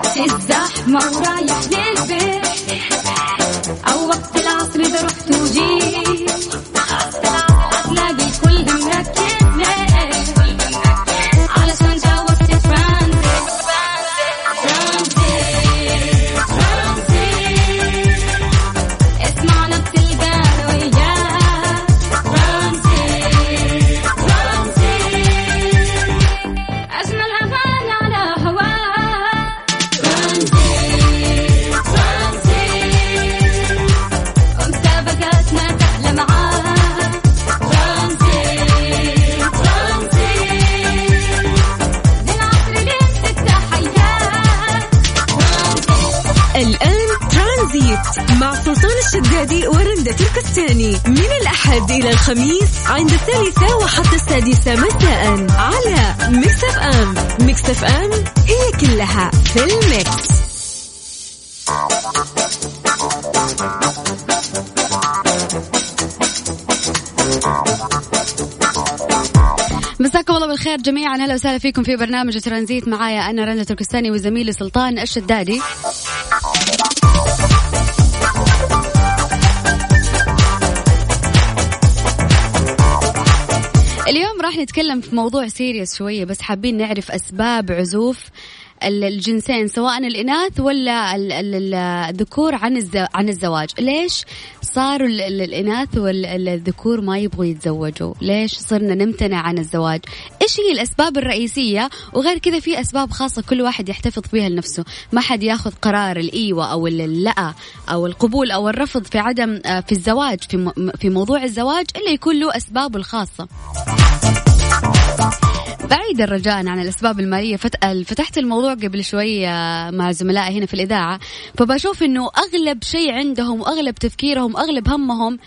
عكس الزحمة ورايح للبيت. أو وقت العصر إذا رحت وجيت. الأحد إلى الخميس عند الثالثة وحتى السادسة مساء على Mix FM Mix FM it's all in the mix. مساكم الله بالخير جميعا. أهلا وسهلا فيكم في برنامج ترانزيت. معايا أنا رنا تركستاني وزميلي سلطان الشدادي. راح نتكلم في موضوع سيريس شوية بس حابين نعرف أسباب عزوف الجنسين سواء الإناث ولا ال- ال- ال- الذكور عن عن الزواج. ليش صاروا ال- ال- الإناث والذكور ما يبغوا يتزوجوا؟ ليش صرنا نمتنع عن الزواج؟ إيش هي الأسباب الرئيسية؟ وغير كذا في أسباب خاصة كل واحد يحتفظ بها لنفسه. ما حد ياخذ قرار الإيوة أو ال- اللأ أو القبول أو الرفض في عدم آه، في الزواج في في موضوع الزواج إلا يكون له أسبابه الخاصة. بعيدا رجاء عن الأسباب المالية. فت... فتحت الموضوع قبل شوي مع زملائي هنا في الإذاعة. فبشوف إنه أغلب شيء عندهم وأغلب تفكيرهم وأغلب همهم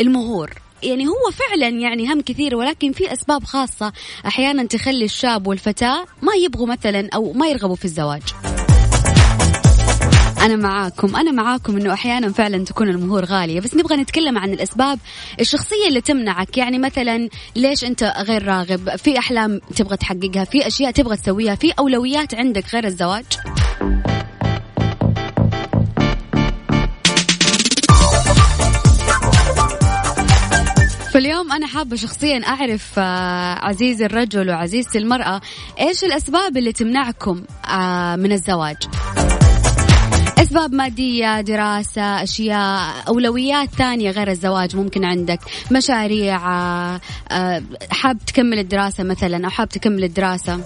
المهور. يعني هو فعلا يعني هم كثير ولكن في أسباب خاصة أحيانا تخلي الشاب والفتاة ما يبغوا مثلا أو ما يرغبوا في الزواج. أنا معاكم. أنا معاكم أنه أحيانا فعلا تكون المهور غالية. بس نبغى نتكلم عن الأسباب الشخصية اللي تمنعك. يعني مثلا ليش أنت غير راغب؟ في أحلام تبغى تحققها؟ في أشياء تبغى تسويها؟ في أولويات عندك غير الزواج؟ فاليوم أنا حابة شخصيا أعرف آه، عزيزي الرجل وعزيزتي المرأة إيش الأسباب اللي تمنعكم آه، من الزواج؟ أسباب مادية دراسة أشياء أولويات ثانية غير الزواج ممكن عندك. مشاريع آه، آه، حاب تكمل الدراسة مثلا أو حاب تكمل الدراسة.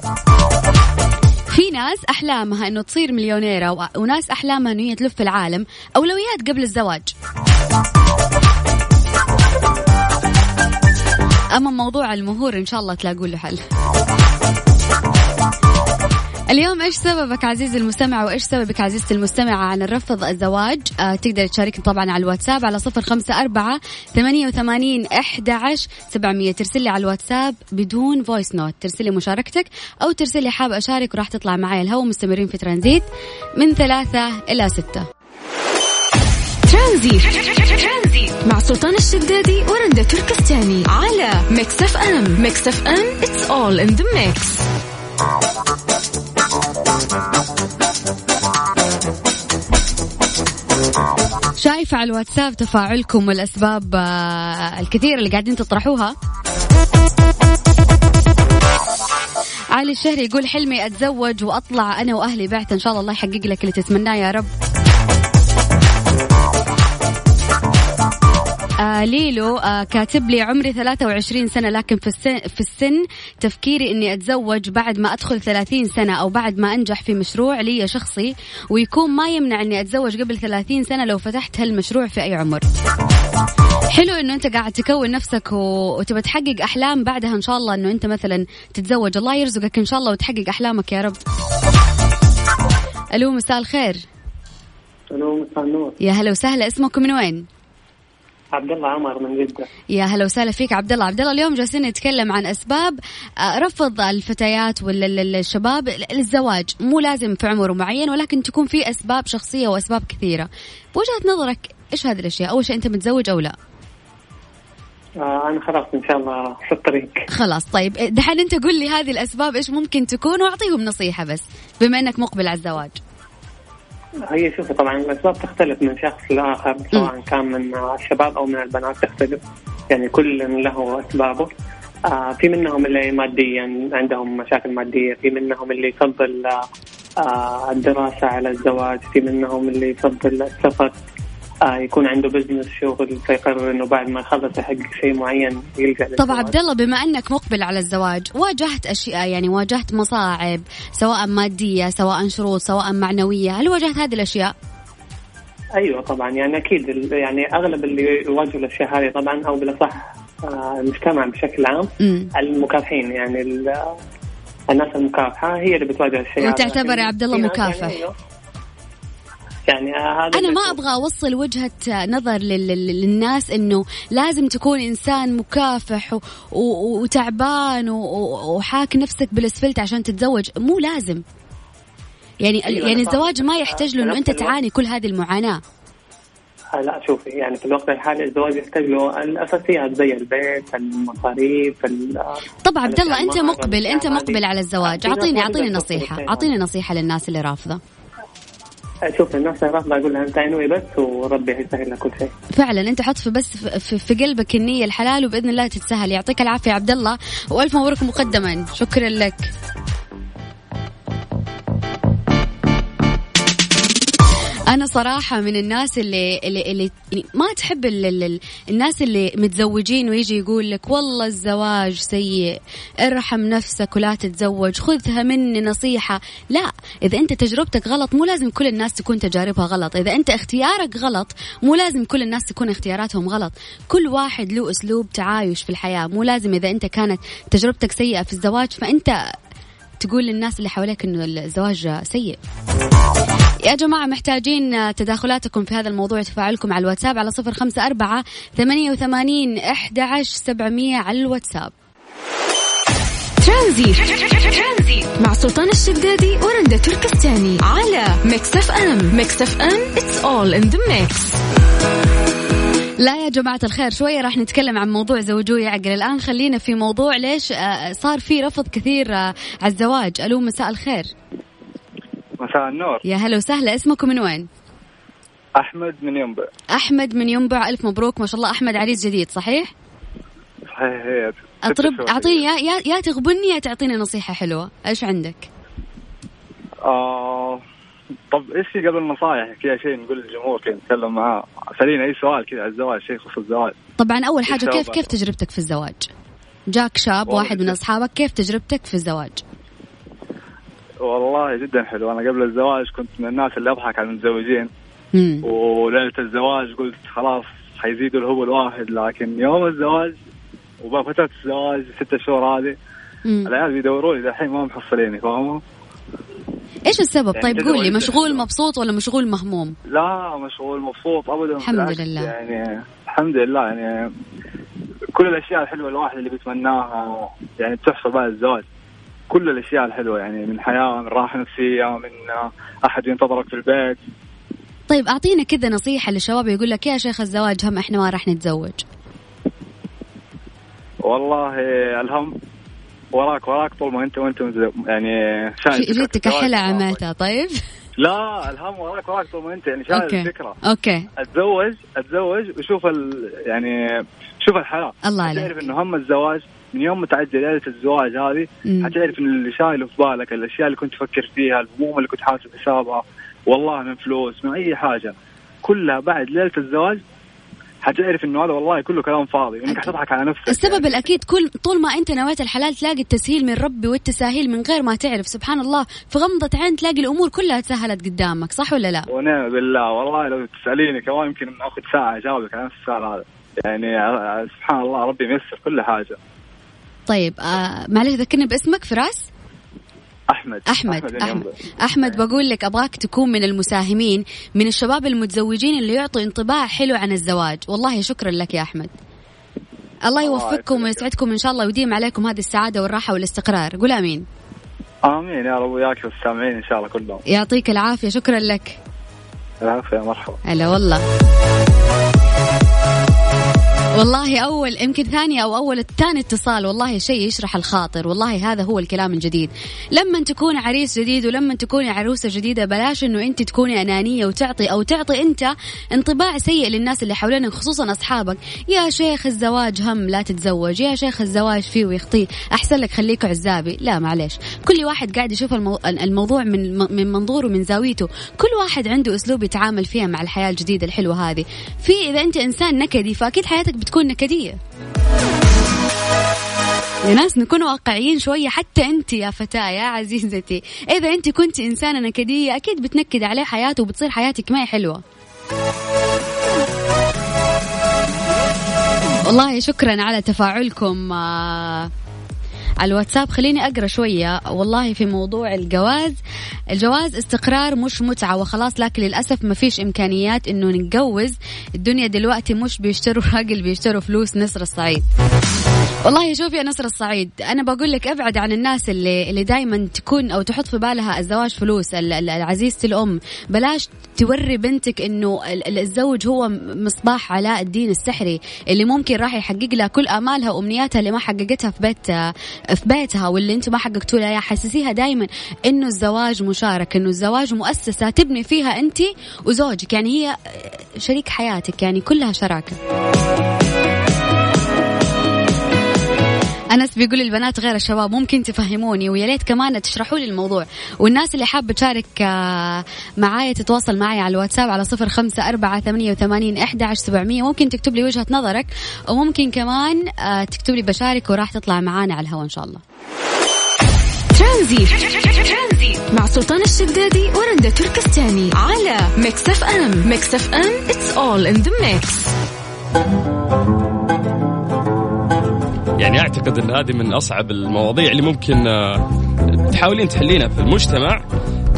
في ناس أحلامها أنه تصير مليونيرة وناس أحلامها أنه هي تلف العالم. أولويات قبل الزواج. أما موضوع المهور إن شاء الله تلاقوا له حل اليوم إيش سببك عزيزي المستمع وإيش سببك عزيزتي المستمعة؟ عن الرفض الزواج آه تقدر تشاركني طبعا على الواتساب على صفر خمسة أربعة ثمانية وثمانين أحد سبعمية. ترسل لي على الواتساب بدون voice note ترسل لي مشاركتك أو ترسل لي حاب أشارك وراح تطلع معي. الهوا مستمرين في ترانزيت من ثلاثة إلى ستة. ترانزيت. مع سلطان الشدادي ورندا تركستاني على Mix FM. Mix FM it's all in the mix. شايفة على الواتساب تفاعلكم والأسباب آه، الكثيرة اللي قاعدين تطرحوها. علي الشهري يقول حلمي أتزوج وأطلع أنا وأهلي بعثة إن شاء الله الله يحقق لك اللي تتمناه يا رب. آه ليلو آه كاتب لي عمري 23 سنة لكن في السن, في السن تفكيري إني أتزوج بعد ما أدخل 30 سنة أو بعد ما أنجح في مشروع لي شخصي ويكون ما يمنع إني أتزوج قبل 30 سنة لو فتحت هالمشروع في أي عمر. حلو إنه أنت قاعد تكون نفسك. وتبى تحقق أحلام بعدها إن شاء الله إنه أنت مثلا تتزوج الله يرزقك إن شاء الله وتحقق أحلامك يا رب. ألو مساء الخير ألو مساء النور يا هلا وسهلا اسمكم من وين؟ عبد الله عمر من جدة. يا هلا وسهلا فيك عبد الله. عبد الله اليوم جالسين نتكلم عن أسباب آه، رفض الفتيات والشباب للزواج. مو لازم في عمر معين ولكن تكون في أسباب شخصية وأسباب كثيرة. بوجهة نظرك إيش هذه الأشياء؟ أول شيء أنت متزوج أو لا؟ آه أنا خلاص إن شاء الله في الطريق. خلاص طيب. دحين أنت قل لي هذه الأسباب إيش ممكن تكون وأعطيهم نصيحة بس بما إنك مقبل على الزواج. هي شوفي طبعا الاسباب تختلف من شخص لآخر سواء كان من الشباب أو من البنات تختلف. يعني كل له أسبابه. آه في منهم اللي ماديا عندهم مشاكل مادية في منهم اللي يفضل آه الدراسة على الزواج في منهم اللي يفضل السفر. آه يكون عنده بزنس شغل فيقرر إنه بعد ما يخلص يحقق شيء معين يلجا طب. عبد الله بما إنك مقبل على الزواج واجهت أشياء يعني واجهت مصاعب سواء مادية سواء شروط سواء معنوية هل واجهت هذه الأشياء أيوه طبعا يعني أكيد يعني أغلب اللي يواجهوا الأشياء هذه طبعا أو بالأصح آه، المجتمع بشكل عام المكافحين يعني ال- الناس المكافحة هي اللي بتواجه الشيء. وتعتبر يا عبد الله مكافح. يعني, أيوه. يعني آه، هذا أنا ما. أبغى أوصل وجهة نظر لل- لل- للناس إنه لازم تكون إنسان مكافح وتعبان وحاك نفسك بالأسفلت عشان تتزوج. مو لازم. يعني أيوة، يعني. الزواج ما يحتاج له انه أنت تعاني كل هذه المعاناة. آه، لا شوفي يعني في الوقت الحالي الزواج يحتاج له الاساسيات زي البيت المصاريف ال- طب عبد الله أنت مقبل أنت. مقبل على الزواج. أعطيني أعطيني نصيحة أعطيني نصيحة للناس اللي رافضة. شوف الناس الرافضه أقول لها أنت انوي بس وربي يسهل لك كل شيء. فعلا أنت حط في بس في, في, قلبك النية الحلال وبإذن الله تتسهل. يعطيك العافية عبد الله وألف مبروك مقدما. شكرا لك. أنا صراحة من الناس اللي اللي, اللي ما تحب ال ال ال الناس اللي متزوجين ويجي يقول لك والله الزواج سيء ارحم نفسك ولا تتزوج خذها مني نصيحة. لا إذا أنت تجربتك غلط مو لازم كل الناس تكون تجاربها غلط. إذا أنت اختيارك غلط مو لازم كل الناس تكون اختياراتهم غلط. كل واحد له أسلوب تعايش في الحياة. مو لازم إذا أنت كانت تجربتك سيئة في الزواج فأنت تقول للناس اللي حواليك إنه الزواج سيء. يا جماعة محتاجين تداخلاتكم في هذا الموضوع تفاعلكم على الواتساب على صفر خمسة أربعة ثمانية وثمانين إحدى عشر سبعمية على الواتساب. ترانزيت مع سلطان الشدادي ورندا تركستاني على Mix FM. Mix FM it's all in the mix. لا يا جماعة الخير شوية راح نتكلم عن موضوع زوجوه يعقل الآن خلينا في موضوع ليش آه، صار في رفض كثير آه، على الزواج. ألو مساء الخير. مساء النور. يا هلا وسهلا اسمكم من وين؟ أحمد من ينبع. أحمد من ينبع. ألف مبروك. ما شاء الله أحمد عريس جديد صحيح؟ صحيح هي أطرب. أعطيني يا, يا, يا تغبني يا تعطيني نصيحة حلوة. إيش عندك؟ آه طب إيش في قبل النصائح كذا شيء نقول للجمهور كذا نتكلم معاه؟ سالينا أي سؤال كذا على الزواج شيء يخص الزواج. طبعا أول حاجة كيف كيف تجربتك في الزواج؟ جاك شاب واحد من. أصحابك كيف تجربتك في الزواج؟ والله جدا حلو. أنا قبل الزواج كنت من الناس اللي أضحك على المتزوجين. وليلة الزواج قلت خلاص حيزيدوا الهبل واحد لكن يوم الزواج وفترة الزواج ست شهور هذه. العيال بيدوروا لي دحين ما محصليني فاهمة؟ إيش السبب؟ يعني طيب قول لي مشغول. مبسوط ولا مشغول مهموم؟ لا مشغول مبسوط ابدا الحمد لله. يعني الحمد لله يعني كل الأشياء الحلوة الواحد اللي بيتمناها يعني بتحصل بعد الزواج. كل الأشياء الحلوة يعني من حياة من راحة نفسية من أحد ينتظرك في البيت. طيب أعطينا كذا نصيحة للشباب يقول لك يا شيخ الزواج هم إحنا ما راح نتزوج. والله الهم وراك وراك طول ما انت وانت يعني شايل جي- فكرة. جيت الزواج. تكحلها عماتها طيب؟ لا الهم وراك وراك طول ما انت يعني شايل okay. الفكرة. okay. اتزوج اتزوج وشوف ال يعني شوف الحياة. الله عليك. حتعرف إنه هم الزواج من يوم ما تعدي ليلة الزواج هذه مم. حتعرف إن اللي شايله في بالك الأشياء اللي كنت تفكر فيها الهموم اللي كنت حاسب حسابها والله من فلوس من أي حاجة كلها بعد ليلة الزواج حتعرف إنه هذا والله كله كلام فاضي وانك حتضحك على نفسك. السبب يعني. الأكيد كل طول ما أنت نويت الحلال تلاقي التسهيل من ربي والتساهيل من غير ما تعرف سبحان الله. في غمضة عين تلاقي الأمور كلها تسهلت قدامك صح ولا لا؟ ونعم بالله. والله لو تسأليني كمان يمكن آخذ ساعة أجاوبك على نفس السؤال هذا. يعني آه، سبحان الله ربي ييسر كل حاجة. طيب آه معلش ذكرني باسمك فراس؟ أحمد. أحمد أحمد ينبع. أحمد. بقول لك أبغاك تكون من المساهمين من الشباب المتزوجين اللي يعطوا انطباع حلو عن الزواج. والله شكرا لك يا أحمد. الله يوفقكم يسعدك. ويسعدكم إن شاء الله ويديم عليكم هذه السعادة والراحة والاستقرار. قول آمين. آمين. يا رب وياك والسامعين إن شاء الله كلهم يعطيك العافية. شكرا لك. العافية مرحبا. هلا والله. والله أول يمكن ثاني أو أول ثاني اتصال والله شيء يشرح الخاطر والله هذا هو الكلام الجديد. لما تكون عريس جديد ولما تكوني عروسة جديدة بلاش إنه أنت تكوني أنانية وتعطي أو تعطي أنت انطباع سيء للناس اللي حولنا خصوصا أصحابك. يا شيخ الزواج هم لا تتزوج يا شيخ الزواج فيه ويخطيه أحسن لك خليك عزابي. لا معليش. كل واحد قاعد يشوف المو... الموضوع من من منظوره من زاويته. كل واحد عنده أسلوب يتعامل فيها مع الحياة الجديدة الحلوة هذه. في إذا أنت إنسان نكدي فأكيد حياتك بتكون نكدية. يا ناس نكون واقعيين شوية حتى أنت يا فتاة يا عزيزتي. إذا أنت كنت إنسانة نكدية أكيد بتنكد عليه حياته وبتصير حياتك ما هي حلوة. والله شكرا على تفاعلكم آه، على الواتساب. خليني أقرأ شوية والله في موضوع الجواز. الجواز استقرار مش متعة وخلاص لكن للأسف ما فيش إمكانيات إنه نتجوز. الدنيا دلوقتي مش بيشتروا راجل بيشتروا فلوس نسر الصعيد. والله شوف يا نصر الصعيد أنا بقول لك أبعد عن الناس اللي اللي دائما تكون أو تحط في بالها الزواج فلوس عزيزه الأم. بلاش توري بنتك إنه ال- ال- الزوج هو مصباح علاء الدين السحري اللي ممكن راح يحقق لها كل أمالها وأمنياتها اللي ما حققتها في بيت في بيتها واللي أنتم ما حققتوا لها. حسسيها دائما إنه الزواج مشاركه إنه الزواج مؤسسة تبني فيها انت وزوجك. يعني هي شريك حياتك يعني كلها شراكة. أنس بيقول البنات غير الشباب ممكن تفهموني ويا ريت كمان تشرحوا لي الموضوع. والناس اللي حابة تشارك آه، معايا تتواصل معي على الواتساب على صفر خمسة أربعة ثمانية وثمانين إحدى عشر سبعمية. ممكن تكتب لي وجهة نظرك وممكن كمان آه، تكتب لي بشارك وراح تطلع معانا على الهواء إن شاء الله. ترانزيت. مع سلطان الشدادي ورندا تركستاني على Mix FM. Mix FM it's all in the mix. يعني أعتقد إن هذه من أصعب المواضيع اللي ممكن آه، تحاولين تحلينها في المجتمع.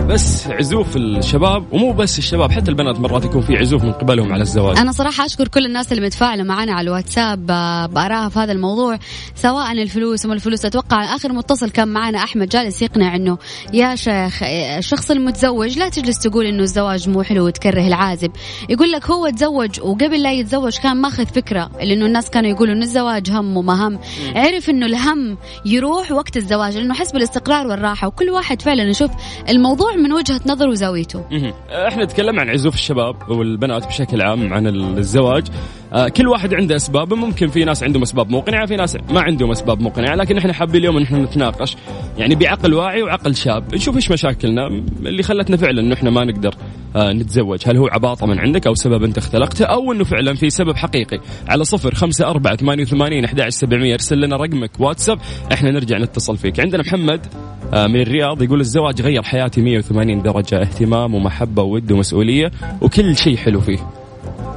بس عزوف الشباب ومو بس الشباب حتى البنات مرات يكون في عزوف من قبلهم على الزواج. أنا صراحة أشكر كل الناس اللي متفاعلة معنا على الواتساب آه، بآرائها في هذا الموضوع سواء الفلوس وما الفلوس أتوقع آخر متصل كان معنا أحمد جالس يقنع إنه يا شيخ آه، الشخص المتزوج لا تجلس تقول إنه الزواج مو حلو وتكره العازب. يقول لك هو تزوج وقبل لا يتزوج كان ماخذ فكرة لأنه الناس كانوا يقولوا إنه الزواج هم وما هم. عرف إنه الهم يروح وقت الزواج لأنه حس بالاستقرار والراحة وكل واحد فعلا يشوف الموضوع من وجهة نظره وزاويته. مهم. إحنا نتكلم عن عزوف الشباب والبنات بشكل عام عن الزواج. آه، كل واحد عنده أسباب. ممكن في ناس عندهم أسباب مقنعه في ناس ما عندهم أسباب مقنعه لكن إحنا حابين اليوم إن إحنا نتناقش يعني بعقل واعي وعقل شاب. نشوف إيش مشاكلنا اللي خلتنا فعلا انه إحنا ما نقدر آه، نتزوج. هل هو عباطة من عندك أو سبب أنت اختلقته؟ أو أنه فعلا في سبب حقيقي. على صفر خمسة أربعة ثمانية وثمانين أحد سبعمية. ارسل لنا رقمك واتساب. إحنا نرجع نتصل فيك. عندنا محمد آه، من الرياض يقول الزواج غير حياتي 180 درجة. اهتمام ومحبة وود ومسؤولية وكل شيء حلو فيه.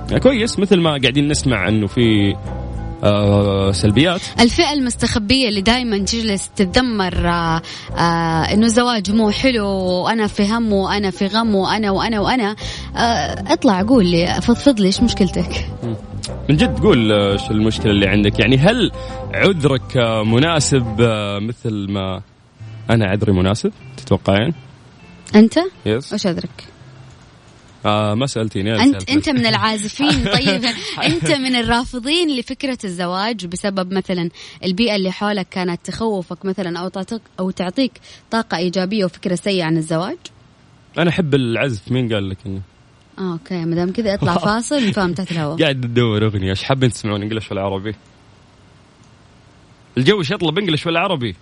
يعني كويس مثل ما قاعدين نسمع إنه في آه سلبيات. الفئة المستخبية اللي دائما تجلس تتذمر آه آه إنه الزواج مو حلو وأنا في هم وأنا في غم وأنا وأنا وأنا. آه اطلع قول لي فضفض لي إيش مشكلتك؟ من جد قول آه، إيش المشكلة اللي عندك؟ يعني هل عذرك آه، مناسب آه، مثل ما أنا عذري مناسب؟ تتوقعين؟ أنت؟ يس وش ادرك؟ آه ما سألتيني انت سألتك. أنت من العازفين. طيب أنت من الرافضين لفكرة الزواج بسبب مثلا البيئة اللي حولك كانت تخوفك مثلا أو تعطيك أو تعطيك طاقة إيجابية وفكرة سيئة عن الزواج؟ أنا أحب العزف مين قال لك انه آه okay ما دام كذا اطلع فاصل نفهم تحت الهواء. قاعد تدور أغنية إيش حابين تسمعون English ولا عربي؟ الجو إيش يطلب English ولا عربي؟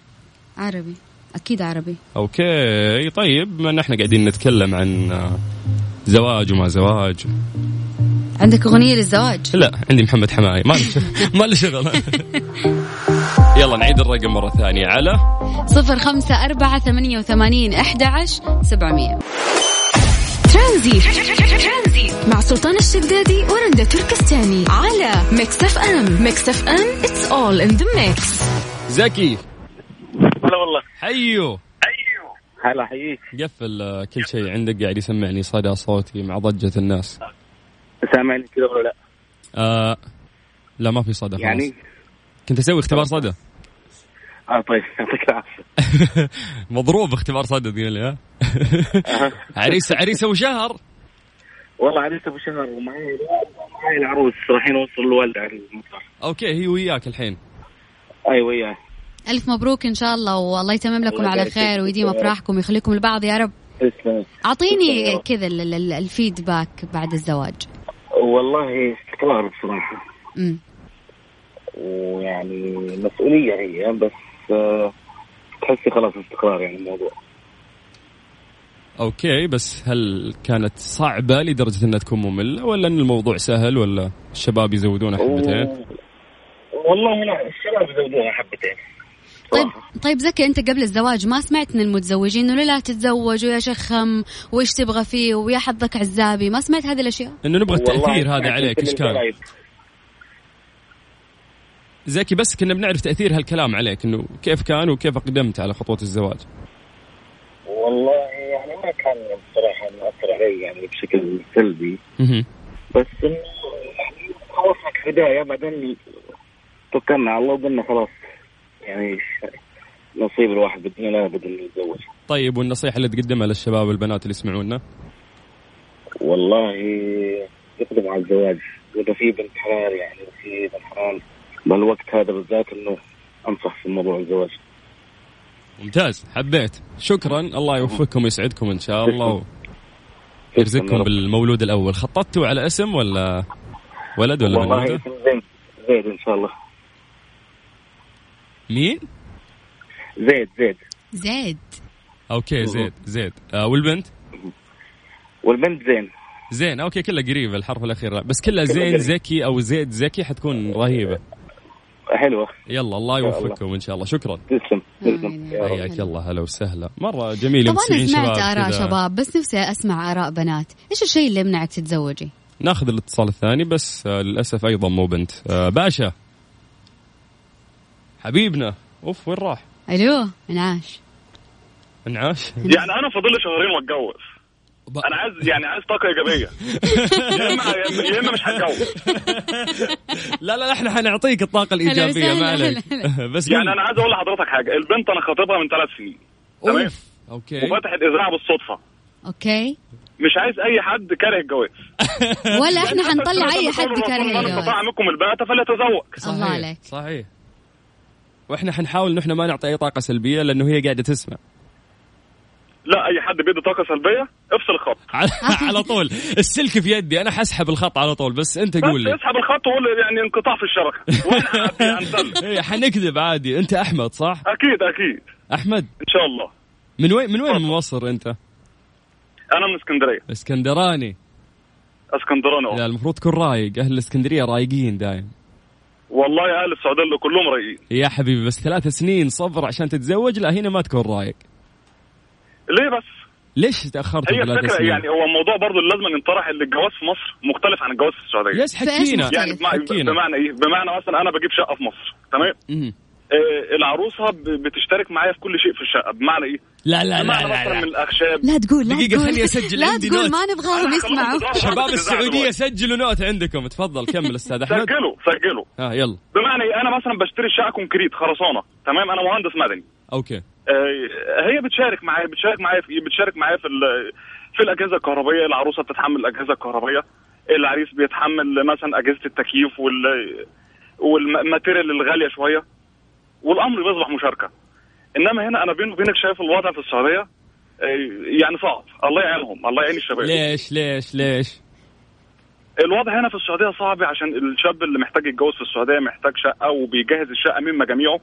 عربي أكيد عربي. okay طيب ما إحنا قاعدين نتكلم عن زواج وما زواج. عندك أغنية للزواج؟ لا عندي محمد حماقي. ما ما له شغل. يلا نعيد الرقم مرة ثانية. على؟ صفر خمسة أربعة ثمانية وثمانين أحد عشر سبعمية. ترانزيت. مع سلطان الشدادي ورندا تركستاني. على Mix FM. Mix FM it's all in the mix. زكي. هلا والله. حيو. هلا حييك. قفل آه، كل شيء عندك قاعد يسمعني صدى صوتي مع ضجة الناس. سامعني كذا ولا لا؟ آه لا ما في صدى خلاص. يعني؟ كنت أسوي اختبار صدى. آه طيب يعطيك العافية. مضروب اختبار صدى تقول لي ها؟ عريس عريس أبو شهر. والله عريس أبو شهر ومعي معي العروس رايحين نوصل الوالده على المطار أوكي هي وياك الحين. أيوه وياه ألف مبروك إن شاء الله والله يتمم لكم على خير. ويديم أفراحكم ويخليكم لبعض يا رب. تسلم. أعطيني. كذا ال- ال- الفيدباك بعد الزواج. والله استقرار بصراحة. امم ويعني مسؤولية هي بس آه، تحسي خلاص استقرار يعني الموضوع. أوكي بس هل كانت صعبة لدرجة إنها تكون مملة ولا إن الموضوع سهل ولا الشباب يزودون حبتين؟ والله لا الشباب يزودوها حبتين. طيب. طيب زكي أنت قبل الزواج ما سمعت من المتزوجين إنه لا تتزوج ويا شخم وإيش تبغى فيه ويا حظك عزابي ما سمعت هذه الأشياء إنه نبغى التأثير هذا عليك إيش كان؟ زكي بس كنا بنعرف تأثير هالكلام عليك إنه كيف كان وكيف أقدمت على خطوة الزواج. والله يعني ما كان بصراحة مؤثر علي يعني بشكل سلبي. بس إنه يعني خلصنا كبدايه بعدين توكلنا على الله وقلنا خلاص يعني نصيب الواحد لا بد انه يتزوج. طيب والنصيحة اللي تقدمها للشباب والبنات اللي يسمعونا؟ والله يقدم على الزواج. وإذا في بنت حلال يعني في بنت حلال بالوقت هذا بالذات إنه أنصح في موضوع الزواج. ممتاز حبيت. شكرا. الله يوفقكم ويسعدكم إن شاء الله. ويرزقكم بالمولود الأول. خططتوا على اسم ولا ولد ولا والله زيد زيد إن شاء الله. مين؟ زيد زيد. زيد. okay زيد زيد. آه والبنت؟ والبنت زين. زين okay كلها قريبة الحرف الأخير. بس كلها زين. زكي أو زيد زكي حتكون رهيبة. حلوة. يلا الله. يوفقكم إن شاء الله. شكرا. تسلم تسلم. حياك الله هلا وسهلا. مرة جميل طبعا سمعت شباب اراء. شباب بس نفسي أسمع آراء بنات. إيش الشيء اللي يمنعك تتزوجي؟ ناخذ الاتصال الثاني بس آه للأسف أيضا مو بنت. آه باشا. حبيبنا. أوف وين راح؟ ألو أنعاش. أنعاش؟ يعني أنا فاضل لي شهرين وأتجوز. أنا عايز يعني عايز طاقة إيجابية. يا اما يا إما مش هتجوز. لا لا إحنا حنعطيك الطاقة الإيجابية ما عليك. بس يعني. أنا عايز أقول لحضرتك حاجة. البنت أنا خاطبها من ثلاث سنين. تمام؟ اوف okay. وفاتح الاذاعه بالصدفة. okay. مش عايز أي حد كاره الجواز. ولا إحنا حنطلع أي حد من كاره الجواز. استطاع منكم الباءة فليتزوج الله عليك. صحيح. وإحنا حنحاول نحن ما نعطي أي طاقة سلبية لأنه هي قاعدة تسمع. لا أي حد بيدي طاقة سلبية افصل الخط. على, طول. السلك في يدي أنا حسحب الخط على طول بس أنت قول لي. اسحب الخط وقول يعني انقطاع في الشبكة. هنسلم إيه، حنكذب عادي. أنت أحمد صح؟ أكيد أكيد. أحمد؟ إن شاء الله. من وين من وين من مصر أنت؟ أنا من اسكندرية. اسكندراني. اسكندراني لا. المفروض تكون رايق. أهل الإسكندرية رايقين دايم. والله أهل السعودية كلهم رايقين يا حبيبي بس ثلاث سنين صبر عشان تتزوج؟ لا هنا ما تكون رايق ليه بس؟ ليش تأخرت هي الفكرة سنين؟ يعني هو الموضوع اللي لازم ينطرح ان الجواز في مصر مختلف عن الجواز في السعودية. yes فإيش حكينا؟ يعني بمع- حكينا. بمعنى إيه؟ بمعنى مثلا أنا بجيب شقة في مصر تمام؟ العروسة ب- بتشترك معايا في كل شيء في الشقة بمعنى إيه؟ لا لا لا لا, مثلا من لا. الأخشاب. لا تقول لا دقيقة تقول. خليني أسجل لا عندي تقول note. ما نبغاهم يسمعوا شباب السعودية سجلوا note عندكم تفضل كمل أستاذ أحمد. سجلوا سجلوا. آه يلا. بمعنى إيه؟ أنا مثلا بشتري شقة concrete خرسانة تمام؟ أنا مهندس مدني. okay. آه، هي بتشارك معايا بتشارك معايا في إيه؟ بتشارك معايا في في الأجهزة الكهربائية. العروسة بتتحمل الأجهزة الكهربائية. العريس بيتحمل مثلا أجهزة التكييف وال والماتيريال الغالية شوية. والأمر بيصبح مشاركة. إنما هنا أنا بيني وبينك شايف الوضع في السعودية آه، يعني صعب الله يعينهم. الله يعين الشباب. ليش؟ ليش؟ ليش؟ الوضع هنا في السعودية صعب عشان الشاب اللي محتاج يتجوز في السعودية محتاج شقة وبيجهز الشقة من مجاميعه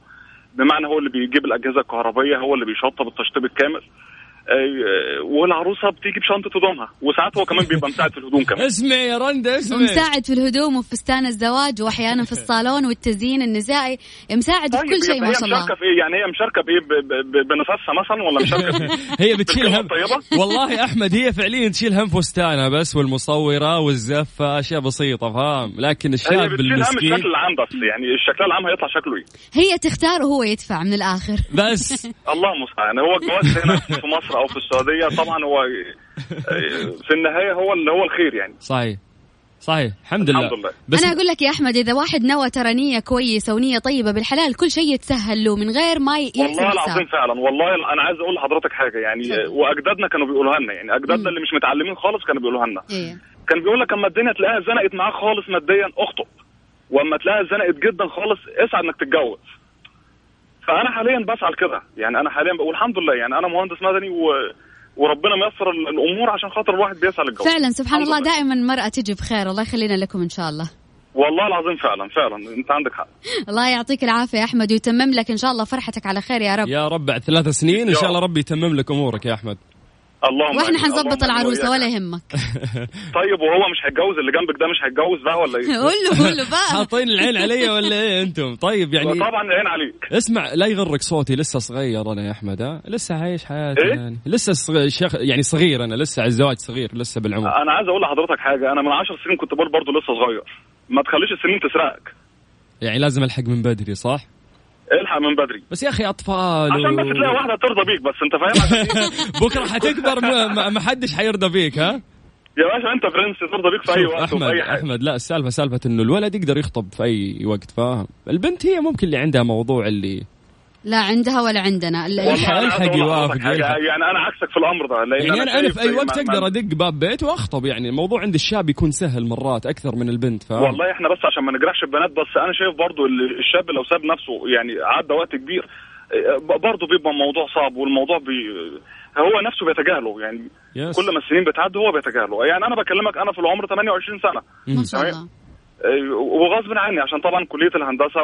بمعنى هو اللي بيجيب الأجهزة الكهربائية هو اللي بيشطب التشطيب الكامل. والعروسة بتيجي بشنطة هدومها وساعات هو كمان بيبقى مساعد في الهدوم كمان. اسمع يا رندا اسمع ومساعد في الهدوم وفستان الزواج وأحيانا في الصالون والتزيين النسائي مساعد في طيب، كل شيء هي ما شاء الله. مشاركة في إيه؟ يعني هي مشاركة بإيه؟ ب- ب- ب- بنفسها مثلا ولا مشاركة في هي بتشيل هم؟ والله يا أحمد هي فعليا تشيل هم فستانها بس والمصورة والزفة أشياء بسيطة فاهم؟ لكن الشاب بتشيل هم المسكين الشكل العام بس يعني الشكل العام هيطلع شكله إيه؟ هي تختار وهو يدفع من الآخر. بس. الله المستعان هو الجواز هنا في مصر. أو في السعودية طبعا هو في النهاية هو اللي هو الخير يعني. صحيح. صحيح. الحمد لله. الحمد لله. بس أنا أقول لك يا أحمد إذا واحد نوى ترى نيه كويسة ونية طيبة بالحلال كل شيء يتسهل له من غير ما يحسب والله العظيم حساب. فعلا. والله أنا عايز أقول لحضرتك حاجة يعني اتفضل. وأجدادنا كانوا بيقولوها لنا يعني أجدادنا مم. اللي مش متعلمين خالص كانوا بيقولوها لنا. إيه. كان بيقول لك أما الدنيا تلاقيها زنقت معاك خالص ماديا اخطب وأما تلاقيها زنقت جدا خالص اسعى إنك تتجوز. فانا حاليا بسعى لكده. يعني أنا حاليا بقول الحمد لله يعني أنا مهندس مدني و... وربنا ميسر ال- الأمور عشان خاطر الواحد بيسعى للجواز فعلا سبحان الله لله. دائما المرأة تجي بخير. الله يخلينا لكم إن شاء الله. والله العظيم فعلا فعلا. أنت عندك حق. الله يعطيك العافية يا أحمد ويتمم لك إن شاء الله فرحتك على خير يا رب. يا رب بعد ثلاث سنين إن شاء الله ربي يتمم لك أمورك يا أحمد. اللهم وإحنا. حنظبط العروسة وإياك. ولا يهمك. طيب وهو مش هيتجوز اللي جنبك ده مش هيتجوز بقى ولا إيه؟ قول له قول له بقى. حاطين العين علي ولا إيه أنتم؟ طيب يعني طبعا العين عليك. اسمع لا يغرك صوتي لسه صغير أنا يا أحمد ها؟ لسه عايش حياتي إيه؟ يعني. لسه صغير شخ... يعني صغير أنا لسه على الزواج صغير لسه بالعمر. أنا عايز أقول لحضرتك حاجة أنا من 10 سنين كنت بقول برضه لسه صغير. ما تخليش السنين تسرقك. يعني لازم ألحق من بدري صح؟ الحق من بدري. بس يا أخي أطفال عشان بس تلاقي واحدة ترضى بيك بس أنت فاهم؟ بكرة حتكبر ما, حدش حيرضى فيك ها؟ يا باشا أنت برنس ترضى بيك في أي وقت احمد وفي أي حاجة. أحمد لا السالفة سالفة إنه الولد يقدر يخطب في أي وقت فاهم؟ البنت هي ممكن اللي عندها موضوع اللي لا عندها ولا عندنا أنا الحق أقول يوافق،. يعني أنا عكسك في الأمر ده لأن يعني أنا شايف في أي زي وقت أقدر أدق باب بيت وأخطب يعني الموضوع عند الشاب يكون سهل مرات أكثر من البنت فاهم والله إحنا بس عشان ما نجرحش البنات بس أنا شايف برضو ال- الشاب لو ساب نفسه يعني عدى وقت كبير برضه بيبقى الموضوع صعب والموضوع بي هو نفسه بيتجاهله يعني yes. كل ما السنين بتعدي هو بيتجاهله يعني أنا بكلمك أنا في العمر 28 سنة ما شاء. الله وغصب عني عشان طبعا كلية الهندسة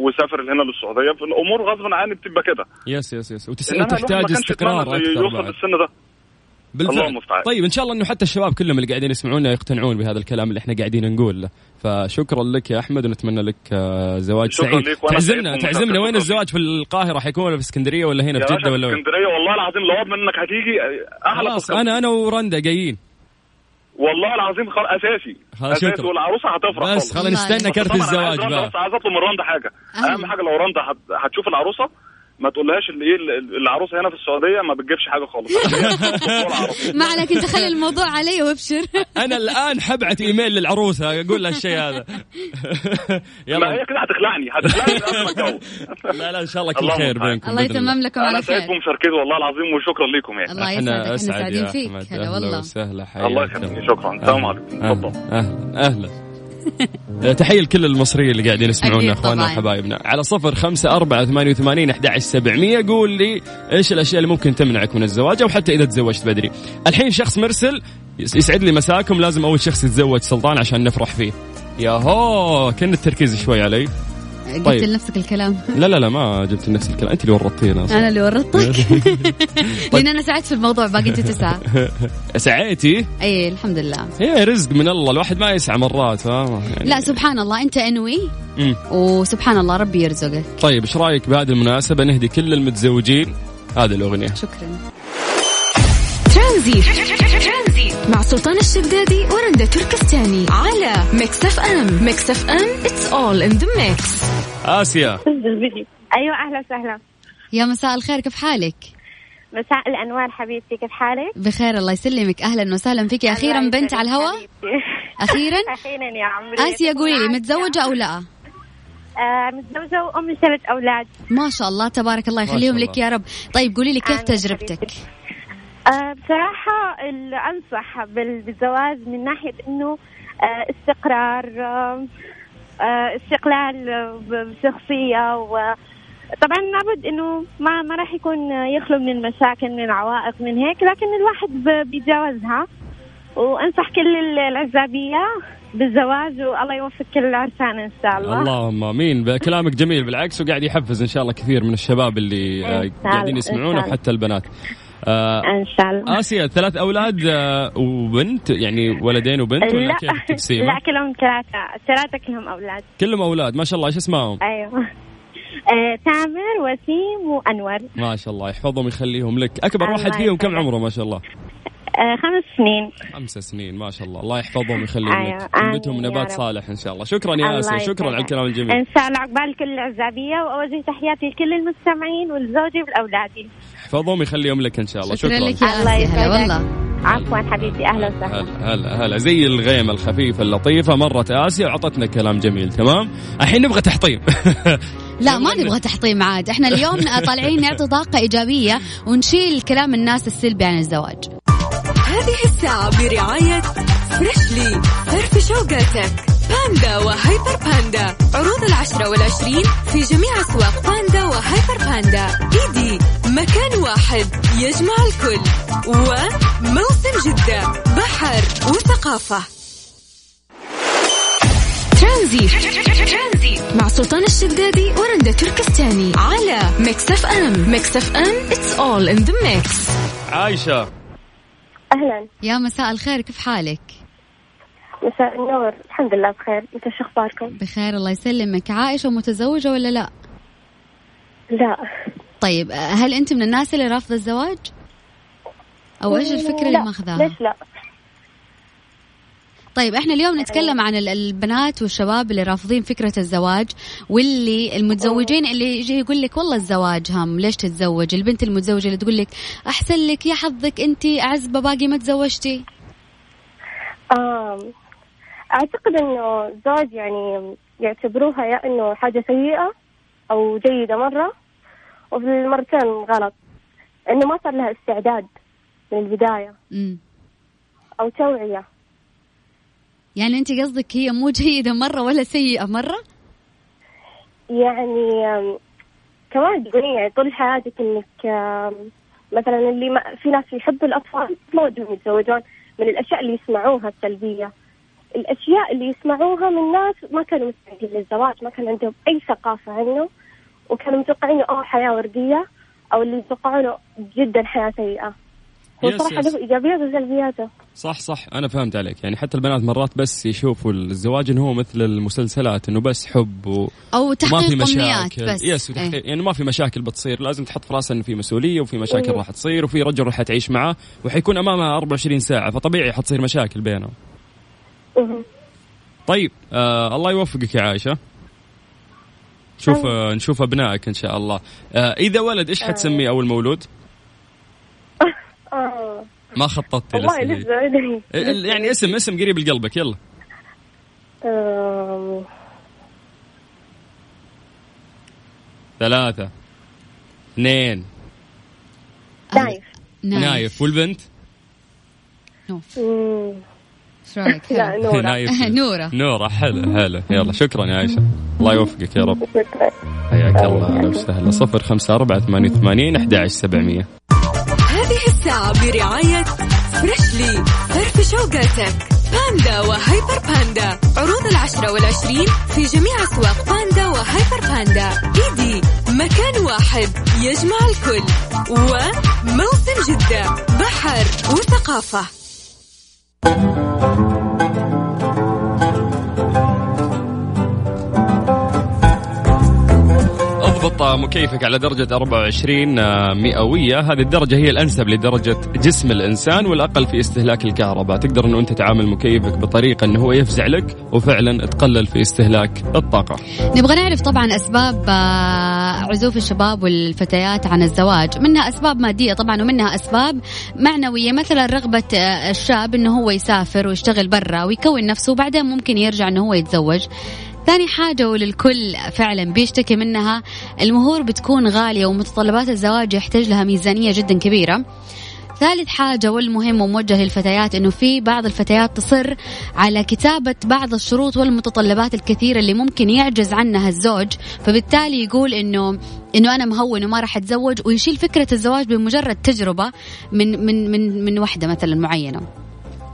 وسافر هنا للسعودية. فالامور غصب عني بتبقى كده. yes yes yes. وتس... إنما الواحد ما وتحتاج كانش استقرار أكثر يوصل للسن ده. بالفعل. طيب إن شاء الله إنه حتى الشباب كلهم اللي قاعدين يسمعونا يقتنعون بهذا الكلام اللي إحنا قاعدين نقوله فشكرا لك يا أحمد ونتمنى لك آه، زواج شكراً سعيد. تعزمنا. تعزمنا. وين. الزواج؟ في القاهرة حيكون ولا في اسكندرية ولا هنا؟ في جدة ولا وين؟ اسكندرية والله العظيم لو اضمن انك هتيجي أحلى خلاص. أنا أنا ورندا جايين. والله العظيم خلاص أساسي خلاص، أساسي. والعروسة هتفرح بس. خلينا نستنى عايز الزواج بقى بس عايز أطلب من رندا حاجة. أهم حاجة لو رندا هت- هتشوف العروسة ما تقولهاش اللي إيه ال- العروسه هنا في السعودية ما بتجيبش حاجة خالص. ما عليك انت خلي الموضوع علي وابشر. أنا الآن حبعت إيميل للعروسة أقول لها الشيء هذا. ما يلا هي كده هتخلعني هتخلعني ما لا لا إن شاء الله كل خير. بينكم الله يتمم لكم أنا على سعيد خير بمشاركتي والله العظيم وشكرا لكم يعني. الله إحنا يسعدك إحنا أسعد سعيدين فيك. هلا والله. وسهلا حياك. الله يخليك شكرا. السلام عليكم. أهلا تفضل. أهلا أهلا. تحية لكل المصريين اللي قاعدين يسمعونا أخواننا. وحبايبنا. على صفر خمسة أربعة ثمانية وثمانين أحد سبعمية. قول لي إيش الأشياء اللي ممكن تمنعك من الزواج أو حتى إذا تزوجت بدري؟ الحين شخص مرسل يس- يسعد لي مساكم لازم أول شخص يتزوج سلطان عشان نفرح فيه. يا هو كان التركيز شوي علي. قلت طيب. لنفسك الكلام. لا لا لا ما جبت نفس الكلام. أنت اللي ورطتينا. أنا اللي ورطتك. لأن أنا ساعدت في الموضوع باقي أنت تسعى. سعيتي؟ أي الحمد لله. هي رزق من الله. الواحد ما يسعى مرات فاهم يعني لا سبحان الله. أنت أنوي. وسبحان الله ربي يرزقك. طيب إيش رأيك بهذه المناسبة؟ نهدي كل المتزوجين هذه الأغنية. شكرا. ترانزيت. مع سلطان الشدادي ورندا تركستاني على Mix FM Mix FM it's all in the mix آسيا. أيوه أهلا وسهلا. يا مساء الخير كيف حالك؟ مساء الأنوار حبيبتي كيف حالك؟ بخير الله يسلمك. أهلا وسهلا فيك. أخيرا بنت على الهواء. أخيرا؟ أخيرا يا عمري. آسيا قولي لي متزوجة أو لا؟ آه متزوجة وأم ثلاث أولاد. ما شاء الله تبارك الله يخليهم لك يا رب. طيب قولي لي كيف تجربتك؟ حبيبتي. آه أنصح بال- بالزواج من ناحية إنه آه استقرار آه استقلال ب- بشخصية و طبعا لابد إنه ما ما راح يكون يخلو من المشاكل من العوائق من هيك لكن الواحد بيتجاوزها. وأنصح كل ال- العزابيه بالزواج والله يوفق كل العرسان إن شاء الله. اللهم آمين. بكلامك جميل. بالعكس وقاعد يحفز إن شاء الله كثير من الشباب اللي قاعدين الله. وحتى البنات. آه، إن شاء الله. آسيا ثلاث أولاد آه، وبنت يعني ولدين وبنت ولا لا. كيف التقسيمه؟ لا كلهم ثلاثة. ثلاثة كلهم أولاد. كلهم أولاد ما شاء الله إيش اسمائهم؟ أيوه. آه، تامر وسيم وأنور. ما شاء الله يحفظهم ويخليهم لك. أكبر واحد فيهم كم. عمره ما شاء الله؟ آه، خمس سنين. خمس سنين ما شاء الله. الله يحفظهم ويخليهم أيوة، لك. يا نبات. صالح إن شاء الله. شكرا يا اسيا شكرا. على الكلام الجميل. إن شاء الله عقبال كل العزابية وأوجه تحياتي لكل المستمعين ولزوجي ولأولادي يحفظهم ويخليهم لك إن شاء الله. شكرا شكرا. لك يا الله اسيا يسعدك. والله. عفوا حبيبتي أهلا وسهلا. هلا هلا هلا. زي الغيمة الخفيفة اللطيفة مرت آسيا وعطتنا كلام جميل تمام؟ الحين نبغى تحطيم. لا ما نبغى تحطيم عاد. إحنا اليوم طالعين نعطي طاقة إيجابية ونشيل كلام الناس السلبي عن الزواج. هذه الساعة برعاية Freshly شوقاتك. باندا وهيبر باندا. عروض العشرة والعشرين في جميع أسواق باندا وهيبر باندا. إيدي مكان واحد. يجمع الكل. وموسم جدة. بحر وثقافة. ترانزيت. مع سلطان الشدادي ورندا تركستاني. على Mix FM. Mix أف أم it's all in the mix. عايشة. أهلا. يا مساء الخير كيف حالك؟ مساء النور. الحمد لله بخير. أنت شو أخباركم؟ بخير الله يسلمك. عائشة متزوجة ولا لا؟ لا. طيب هل أنت من الناس اللي رافضة الزواج؟ أو إيش الفكرة اللي لا. ماخذاها؟ ليش لا؟ طيب إحنا اليوم نتكلم عن ال- البنات والشباب اللي رافضين فكرة الزواج واللي المتزوجين اللي يجي يقول لك والله الزواج هم ليش تتزوج؟ البنت المتزوجة اللي تقول لك أحسن لك يا حظك أنت عزبة باقي ما تزوجتي. آم. أعتقد إنه الزواج يعني يعتبروها يا إنه حاجة سيئة أو جيدة مرة وفي المرتين غلط. إنه ما صار لها استعداد من البداية. امم أو توعية. يعني أنت قصدك هي مو جيدة مرة ولا سيئة مرة؟ يعني كمان تقولين يعني طول حياتك إنك مثلا اللي ما في ناس يحبوا الأطفال ما ودهم يتزوجون من الأشياء اللي يسمعوها السلبية. الأشياء اللي يسمعوها من ناس ما كانوا مستعدين للزواج ما كان عندهم أي ثقافة عنه وكانوا متوقعين آه حياة وردية أو اللي يتوقعونه جدا حياة سيئة. هو yes، صراحة yes. له إيجابيات وسلبياته صح صح. أنا فهمت عليك. يعني حتى البنات مرات بس يشوفوا الزواج إنه هو مثل المسلسلات إنه بس حب و... أو وما في تحقيق مشاكل. امنيات بس. yes. وتحقيق يعني ما في مشاكل بتصير. لازم تحط في راسها إنه في مسؤولية وفي مشاكل مم. راح تصير وفي رجل راح تعيش معاه وحيكون امامها 24 ساعة فطبيعي حتصير مشاكل بينهم. مهم. طيب آه الله يوفقك يا عائشة. نشوف آه. نشوف أبنائك إن شاء الله. آه إذا ولد إيش حتسميه أول مولود؟ آه. ما خططتي والله لسه. ال- يعني اسم اسم قريب لقلبك يلا. آم، ثلاثة اثنين. نايف. نايف. والبنت؟ نوف. رأيك؟ لا نورة. نورة. نورة حلو حلو. يلا شكرا يا عائشة. الله يوفقك يا رب. شكرا. حياك الله. أهلا وسهلا صفر خمسة أربعة ثمانية وثمانين أحد عشر سبعمية. برعاية Freshly فرف شوقاتك. باندا وهيبر باندا عروض العشرة والعشرين في جميع أسواق باندا وهيبر باندا إيدي مكان واحد يجمع الكل. وموسم جدة. بحر وثقافة. اضبط مكيفك على درجة 24 آه، مئوية. هذه الدرجة هي الأنسب لدرجة جسم الإنسان والأقل في استهلاك الكهرباء. تقدر أنه أنت تعامل مكيفك بطريقة أنه هو يفزع لك وفعلا تقلل في استهلاك الطاقة. نبغى نعرف طبعا أسباب آه، عزوف الشباب والفتيات عن الزواج. منها أسباب مادية طبعا ومنها أسباب معنوية. مثلا رغبة آه، الشاب إنه هو يسافر ويشتغل برا ويكون نفسه وبعدين ممكن يرجع إنه هو يتزوج. ثاني حاجة وللكل فعلا بيشتكي منها المهور بتكون غالية ومتطلبات الزواج يحتاج لها ميزانية جدا كبيرة. ثالث حاجة والمهم وموجه للفتيات إنه في بعض الفتيات تصر على كتابة بعض الشروط والمتطلبات الكثيرة اللي ممكن يعجز عنها الزوج فبالتالي يقول إنه إنه أنا مهون وما راح أتزوج ويشيل فكرة الزواج بمجرد تجربة من من من من وحدة مثلا معينة.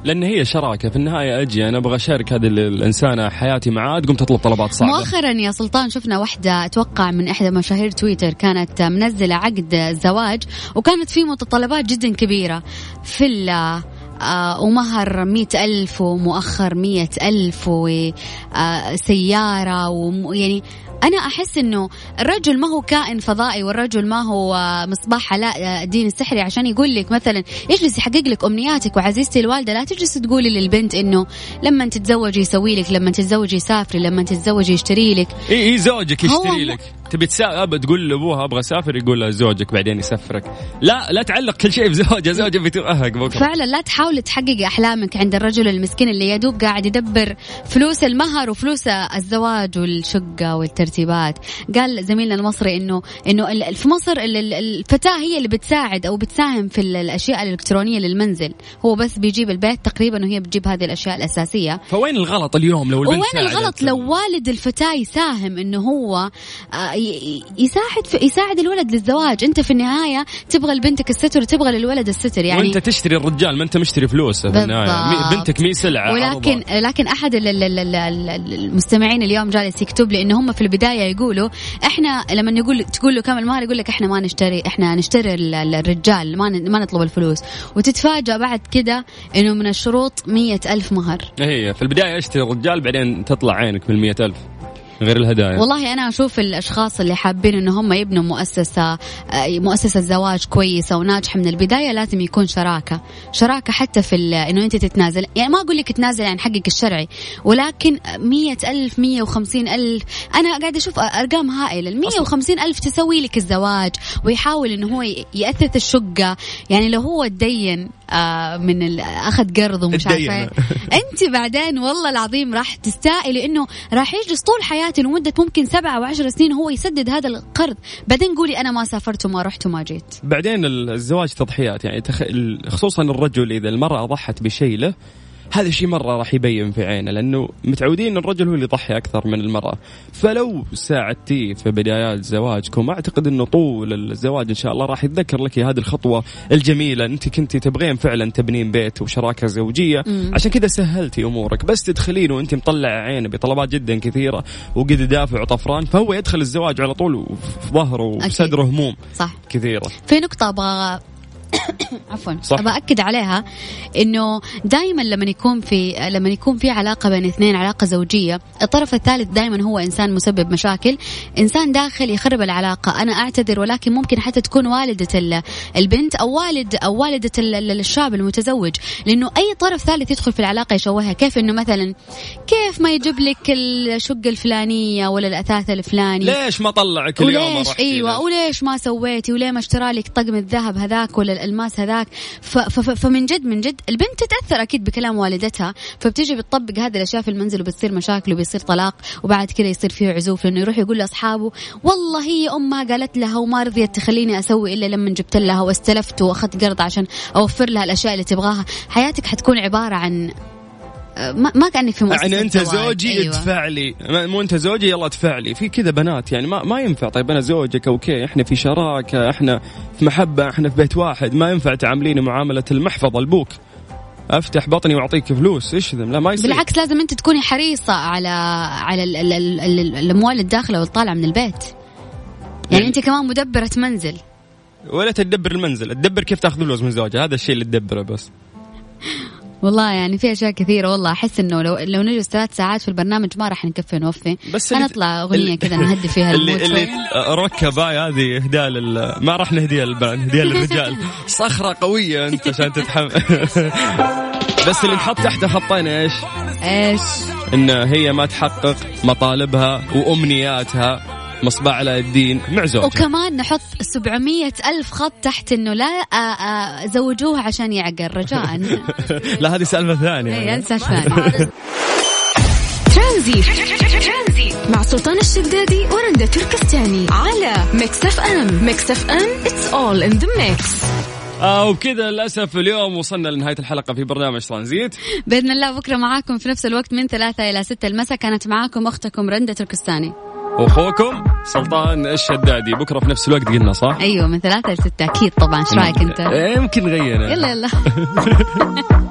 لأن هي شراكة. في النهاية أجي أنا أبغى أشارك هذه الإنسانة حياتي معاه تقوم تطلب طلبات صعبة. مؤخرا يا سلطان شفنا واحدة أتوقع من إحدى مشاهير تويتر كانت منزلة عقد زواج وكانت فيه متطلبات جدا كبيرة. فيلا آه ومهر مئة ألف ومؤخر مئة ألف وسيارة ويعني أنا أحس إنه الرجل ما هو كائن فضائي والرجل ما هو مصباح علاء الدين السحري عشان يقول لك مثلا يجلس يحقق لك أمنياتك وعزيزتي الوالدة لا تجلس تقولي للبنت إنه لما تتزوجي يسوي لك لما تتزوجي يسافري لما تتزوجي يشتري لك. إي زوجك يشتري لك. تبي تسافر تقول لأبوها أبغى أسافر يقول لها زوجك بعدين يسفرك. لا لا تعلق كل شيء بزوجها زوجها بيتوهق بكرة. فعلا لا تحاول تحقق أحلامك عند الرجل المسكين اللي يدوب قاعد يدبر فلوس المهر وفلوس الزواج والشقة والترتيبات. قال زميلنا المصري انه إنه ال- في مصر ال- ال- الفتاة هي اللي بتساعد أو بتساهم في ال- الأشياء الإلكترونية للمنزل. هو بس بيجيب البيت تقريبا وهي بتجيب هذه الأشياء الأساسية. فوين الغلط اليوم لو البنت وين الغلط؟ لو والد الفتاة يساهم إنه هو آه، يساعد في يساعد الولد للزواج. انت في النهاية تبغى لبنتك الستر وتبغى للولد الستر يعني وانت تشتري الرجال ما انت مشتري فلوسه في النهاية. بنتك مي سلعة ولكن عرضة. لكن أحد ال- ال- ال- ال- ال- المستمعين اليوم جالس يكتب لي إنه هم في البداية يقولوا إحنا لما نقول تقول له كم المهر يقول لك إحنا ما نشتري إحنا نشتري ال- ال- الرجال ما ما نطلب الفلوس. وتتفاجأ بعد كده إنه من الشروط مية ألف مهر. هي في البداية اشتري الرجال بعدين تطلع عينك من المئة ألف. غير الهدايا. والله أنا أشوف الأشخاص اللي حابين إن هم يبنوا مؤسسة آه، مؤسسة زواج كويسة وناجحة من البداية لازم يكون شراكة. شراكة حتى في إنه أنت تتنازل. يعني ما أقول لك تنازل عن حقك الشرعي ولكن مية ألف مية وخمسين ألف. أنا قاعدة أشوف أرقام هائلة. المية وخمسين ألف تسوي لك الزواج ويحاول إنه هو يأثث الشقة. يعني لو هو تدين من ال- أخذ قرض ومش. عارفة إيه. أنت بعدين والله العظيم راح تستائي لأنه راح يجلس طول حياته لمدة ممكن سبعة أو عشر سنين هو يسدد هذا القرض بعدين قولي أنا ما سافرت وما رحت وما جيت بعدين الزواج تضحيات يعني تخ... خصوصا الرجل إذا المرأة ضحت بشيء له هذا الشيء مرة راح يبين في عينه لأنه متعودين الرجل هو اللي يضحي أكثر من المرأة. فلو ساعدتيه في بدايات زواجكم أعتقد أنه طول الزواج إن شاء الله راح يتذكر لك هذه الخطوة الجميلة. أنت كنتي تبغين فعلا تبنين بيت وشراكة زوجية. مم. عشان كذا سهلتي أمورك. بس تدخلين وأنت مطلع عينه بطلبات جدا كثيرة وقد دافع وطفران فهو يدخل الزواج على طول وفي ظهره وفي أكيد. صدره هموم صح. كثيرة. في نقطة أبغى عفوا. صح. أبغى اكد عليها إنه دائما لما يكون في لما يكون في علاقة بين اثنين علاقة زوجية الطرف الثالث دائما هو إنسان مسبب مشاكل. إنسان داخل يخرب العلاقة أنا أعتذر ولكن ممكن حتى تكون والدة ال- البنت أو والد أو والدة ال- ال- الشاب المتزوج. لأنه أي طرف ثالث يدخل في العلاقة يشوهها. كيف إنه مثلا كيف ما يجيب لك الشقة الفلانية ولا الأثاث الفلاني؟ ليش ما طلعك اليوم وليش؟ إيوه؟ وليش ما سويتي؟ وليه ما اشترى لك طقم الذهب هذاك ولا الالماس هذاك. فمن جد من جد البنت تتأثر أكيد بكلام والدتها. فبتيجي بتطبق هذه الأشياء في المنزل وبتصير مشاكل وبيصير طلاق وبعد كذا يصير فيه عزوف لأنه يروح يقول لأصحابه والله هي امها قالت لها وما رضيت تخليني أسوي إلا لما جبت لها واستلفت وأخذت قرض عشان أوفر لها الأشياء اللي تبغاها. حياتك حتكون عبارة عن ما, ما كانك في يعني أنت. زوجي أيوة. ادفع لي. مو أنت زوجي يلا ادفع لي. في كذا بنات يعني ما ما ينفع. طيب أنا زوجك أوكي إحنا في شراكة إحنا في محبة إحنا في بيت واحد. ما ينفع تعامليني معاملة المحفظة البوك. أفتح بطني وأعطيك فلوس. إيش لا ما يصير. بالعكس لازم أنت تكوني حريصة على على ال- ال- ال- ال- الأموال الداخلة والطالعة من البيت. يعني يعني- أنت كمان مدبرة منزل. ولا تدبر المنزل. تدبر كيف تأخذ فلوس من زوجها. هذا الشيء اللي تدبره بس. والله يعني في أشياء كثيرة والله. أحس إنه لو لو نجلس ثلاث ساعات في البرنامج ما راح نكفي نوفي. بس هنطلع أغنية كذا نهدي فيها اللي اللي شوي. ركب هاي هذه اهداء لل ما راح نهديها للبنات نهديها للرجال. صخرة قوية أنت عشان تتحمل بس اللي نحط تحته خطين إيش؟ إيش؟ ان هي ما تحقق مطالبها وأمنياتها. مصباح علاء الدين مع زوجها وكمان نحط 700 ألف خط تحت إنه لا زوجوها عشان يعقل رجاء. لا هذه سالفة ثانية. اي انسى ثاني ترانزيت مع سلطان الشدادي ورندا تركستاني على Mix FM. Mix FM it's all in the mix. آه وبكذا للأسف اليوم وصلنا لنهاية الحلقة في برنامج ترانزيت. بإذن الله بكرة معاكم في نفس الوقت من ثلاثة إلى ستة المساء. كانت معاكم أختكم رندا تركستاني. واخوكم سلطان الشدادي. بكرة في نفس الوقت قلنا صح؟ أيوه من ثلاثة لستة أكيد طبعا. إيش رأيك أنت؟ إيه، يمكن غير يلا يلا.